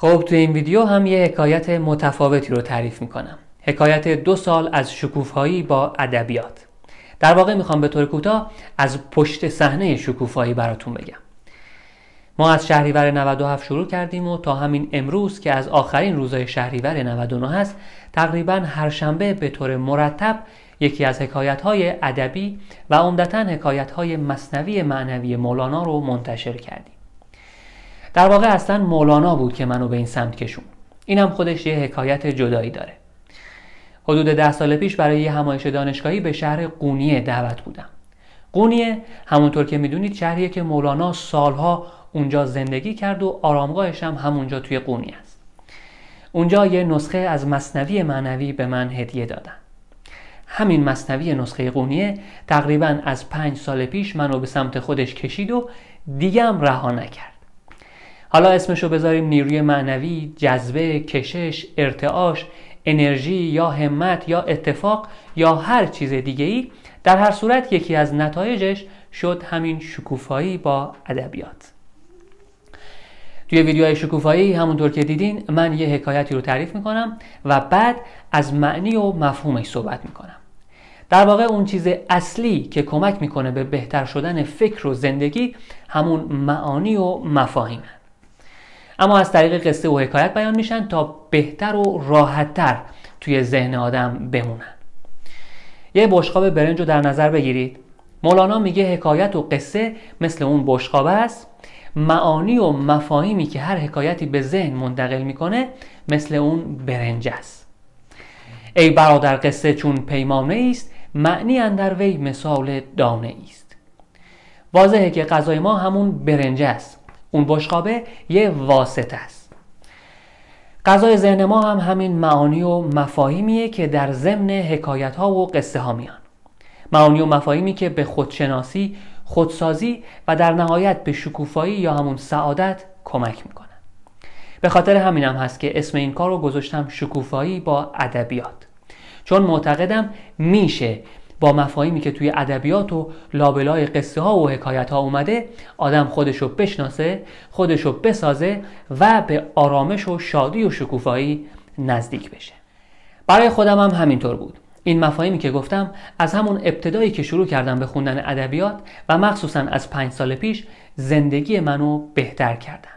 خب تو این ویدیو هم یه حکایت متفاوتی رو تعریف می‌کنم. حکایت دو سال از شکوفایی با ادبیات. در واقع می‌خوام به طور کوتاه از پشت صحنه شکوفایی براتون بگم. ما از شهریور 97 شروع کردیم و تا همین امروز که از آخرین روزهای شهریور 99 هست تقریبا هر شنبه به طور مرتب یکی از حکایت های ادبی و عمدتا حکایت های مصنوی معنوی مولانا رو منتشر کردیم. در واقع اصلا مولانا بود که منو به این سمت کشون اینم خودش یه حکایت جدایی داره. حدود ده سال پیش برای یه همایش دانشگاهی به شهر قونیه دعوت بودم. قونیه همونطور که می‌دونید شهریه که مولانا سالها اونجا زندگی کرد و آرامگاهش هم همونجا توی قونیه است. اونجا یه نسخه از مصنوی معنوی به من هدیه دادن. همین مصنوی نسخه قونیه تقریبا از پنج سال پیش منو به سمت خودش کشید و دیگه هم رها نکرد. حالا اسمشو بذاریم نیروی معنوی، جذبه، کشش، ارتعاش، انرژی یا همت یا اتفاق یا هر چیز دیگه ای در هر صورت یکی از نتایجش شد همین شکوفایی با ادبیات. توی ویدیوهای شکوفایی همونطور که دیدین من یه حکایتی رو تعریف می‌کنم و بعد از معنی و مفهومش صحبت می‌کنم. در واقع اون چیز اصلی که کمک می‌کنه به بهتر شدن فکر و زندگی همون معانی و مفاهیمه. اما از طریق قصه و حکایت بیان میشن تا بهتر و راحتتر توی ذهن آدم بمونن. یه بشقاب برنج رو در نظر بگیرید. مولانا میگه حکایت و قصه مثل اون بشقاب است. معانی و مفاهیمی که هر حکایتی به ذهن منتقل می‌کنه مثل اون برنج است. ای برادر قصه چون پیمانه است معنی اندر وی مثال دانه است واضحه که غذای ما همون برنج است. اون بشقابه یه واسطه است. غذای ذهن ما هم همین معانی و مفاهیمیه که در ضمن حکایت ها و قصه ها میان. معانی و مفاهیمی که به خودشناسی خودسازی و در نهایت به شکوفایی یا همون سعادت کمک می‌کنن به خاطر همینم هم هست که اسم این کار رو گذاشتم شکوفایی با ادبیات. چون معتقدم میشه با مفاهیمی که توی ادبیات و لابلای قصه ها و حکایت ها اومده آدم خودشو بشناسه خودشو بسازه و به آرامش و شادی و شکوفایی نزدیک بشه. برای خودم هم همینطور بود. این مفاهیمی که گفتم از همون ابتدایی که شروع کردم به خوندن ادبیات و مخصوصا از پنج سال پیش زندگی منو بهتر کردن.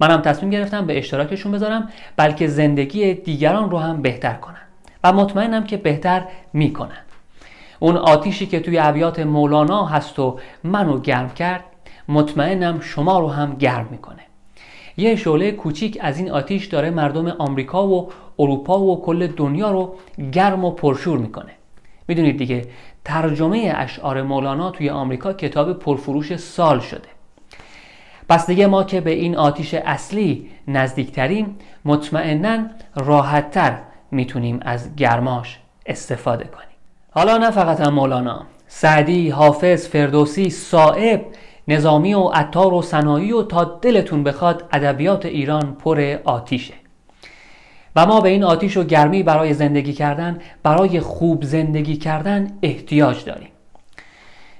منم تصمیم گرفتم به اشتراکشون بذارم بلکه زندگی دیگران رو هم بهتر کنن و مطمئنم که بهتر می‌کنن. اون آتیشی که توی ابیات مولانا هست و منو گرم کرد مطمئنم شما رو هم گرم می‌کنه. یه شعله کوچیک از این آتیش داره مردم آمریکا و اروپا و کل دنیا رو گرم و پرشور می‌کنه. می‌دونید دیگه ترجمه اشعار مولانا توی آمریکا کتاب پرفروش سال شده. پس دیگه ما که به این آتیش اصلی نزدیکتریم مطمئنا راحتتر می‌تونیم از گرماش استفاده کنیم. حالا نه فقط هم مولانا. سعدی، حافظ، فردوسی، صائب نظامی و عطار و صنایی و تا دلتون بخواد ادبیات ایران پر آتیشه. و ما به این آتیش و گرمی برای زندگی کردن برای خوب زندگی کردن احتیاج داریم.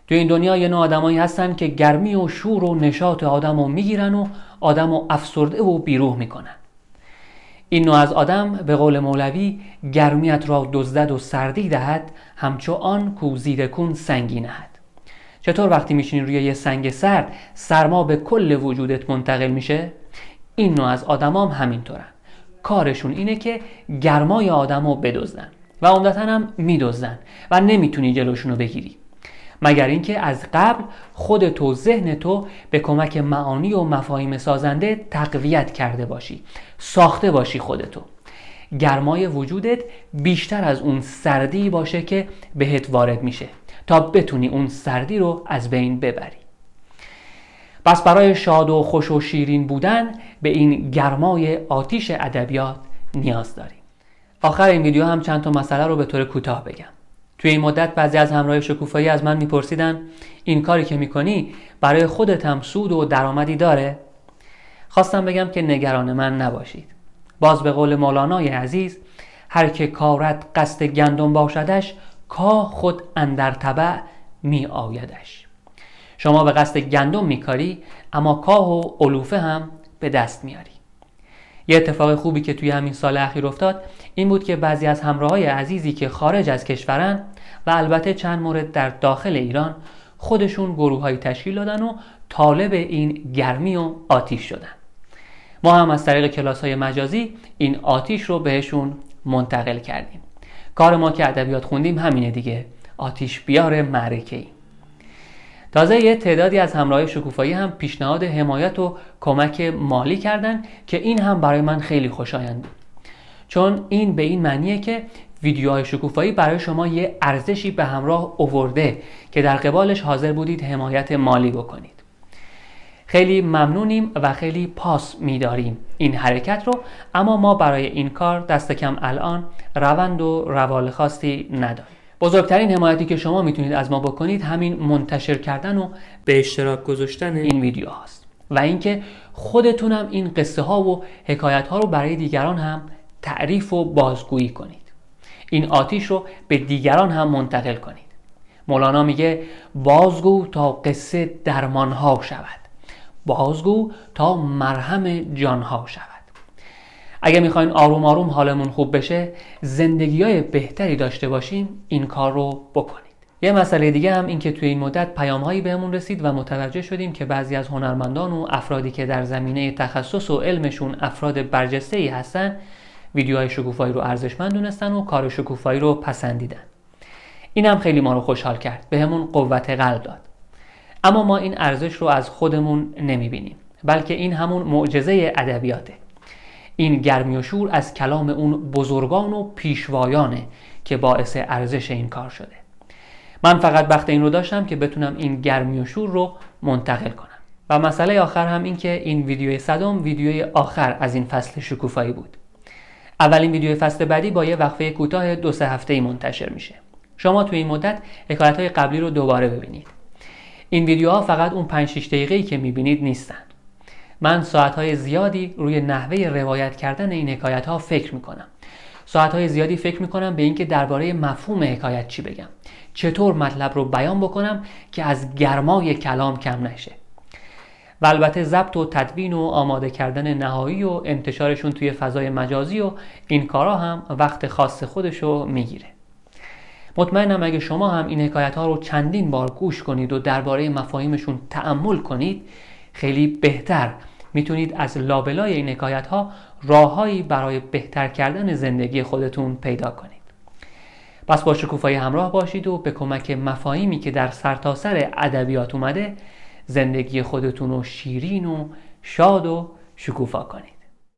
تو این دنیا یه نوع آدمایی هستن که گرمی و شور و نشاط آدم رو می‌گیرن و آدم رو افسرده و بیروح می‌کنن. این نوع از آدم به قول مولوی گرمیت را دزدد و سردی دهد همچو آن کو زیر کن سنگی نهد. چطور وقتی میشینی روی یه سنگ سرد سرما به کل وجودت منتقل میشه؟ این نوع از آدمام همینطورن. کارشون اینه که گرمای آدم رو بدزدن و عمدتا هم میدزدن و نمی‌تونی جلوشون رو بگیری. مگر اینکه از قبل خود تو ذهن تو به کمک معانی و مفاهیم سازنده تقویت کرده باشی ساخته باشی خودتو. گرمای وجودت بیشتر از اون سردی باشه که بهت وارد میشه تا بتونی اون سردی رو از بین ببری. پس برای شاد و خوش و شیرین بودن به این گرمای آتیش ادبیات نیاز داریم آخر این ویدیو هم چند تا مسئله رو به طور کوتاه بگم. توی این مدت بعضی از همراه شکوفایی از من میپرسیدن این کاری که می‌کنی برای خودت هم سود و درآمدی داره؟ خواستم بگم که نگران من نباشید. باز به قول مولانای عزیز هر که کارت قصد گندم باشدش کاه خود اندر طبع می آیدش شما به قصد گندم میکاری اما کاه و علوفه هم به دست میاری یه اتفاق خوبی که توی همین سال اخیر افتاد این بود که بعضی از همراه های عزیزی که خارج از کشورن و البته چند مورد در داخل ایران خودشون گروه های تشکیل دادن و طالب این گرمی و آتیش شدن. ما هم از طریق کلاس های مجازی این آتیش رو بهشون منتقل کردیم. کار ما که ادبیات خوندیم همینه دیگه. آتیش بیار معرکه ای. تازه یه تعدادی از همراه شکوفایی هم پیشنهاد حمایت و کمک مالی کردن که این هم برای من خیلی خوشایند بود. چون این به این معنیه که ویدیوهای شکوفایی برای شما یه ارزشی به همراه اوورده که در قبالش حاضر بودید حمایت مالی بکنید. خیلی ممنونیم و خیلی پاس میداریم این حرکت رو اما ما برای این کار دست کم الان روند و روال خاصی نداریم. بزرگترین حمایتی که شما می‌تونید از ما بکنید همین منتشر کردن و به اشتراک گذاشتن این ویدیو هاست. و اینکه خودتونم این قصه ها و حکایت ها رو برای دیگران هم تعریف و بازگویی کنید. این آتیش رو به دیگران هم منتقل کنید. مولانا میگه بازگو تا قصه درمان ها شود. بازگو تا مرهم جان ها شود. اگه می‌خواین آروم آروم حالمون خوب بشه زندگی های بهتری داشته باشیم این کار رو بکنید. یه مسئله دیگه هم این که توی این مدت پیام هایی بهمون رسید و متوجه شدیم که بعضی از هنرمندان و افرادی که در زمینه تخصص و علمشون افراد برجسته ای هستن ویدیوهای شکوفایی رو ارزشمند دونستن و کار شکوفایی رو پسندیدن. این هم خیلی ما رو خوشحال کرد بهمون قوت قلب داد. اما ما این ارزش رو از خودمون نمی‌بینیم بلکه این همون معجزه ادبیاته. این گرمی و شور از کلام اون بزرگان و پیشوایانه که باعث ارزش این کار شده. من فقط وقت این رو داشتم که بتونم این گرمی و شور رو منتقل کنم. و مسئله آخر هم این که این ویدیوی صدم ویدیوی آخر از این فصل شکوفایی بود. اولین ویدیوی فصل بعدی با یه وقفه کوتاه دو سه هفته ای منتشر میشه. شما توی این مدت حکایت های قبلی رو دوباره ببینید. این ویدیوها فقط اون 5 6 دقیقه‌ای که می‌بینید نیستن. من ساعتهای زیادی روی نحوه روایت کردن این حکایت ها فکر می‌کنم. ساعتهای زیادی فکر می‌کنم به اینکه درباره مفهوم حکایت چی بگم. چطور مطلب رو بیان بکنم که از گرمای کلام کم نشه. و البته ضبط و تدوین و آماده کردن نهایی و انتشارشون توی فضای مجازی و این کارا هم وقت خاص خودشو می‌گیره. مطمئنم اگه شما هم این حکایت ها رو چندین بار گوش کنید و درباره مفاهیمشون تأمل کنید خیلی بهتر. می‌تونید از لابلای این حکایت ها راههایی برای بهتر کردن زندگی خودتون پیدا کنید. پس با شکوفایی همراه باشید و به کمک مفاهیمی که در سرتاسر ادبیات اومده زندگی خودتون رو شیرین و شاد و شکوفا کنید.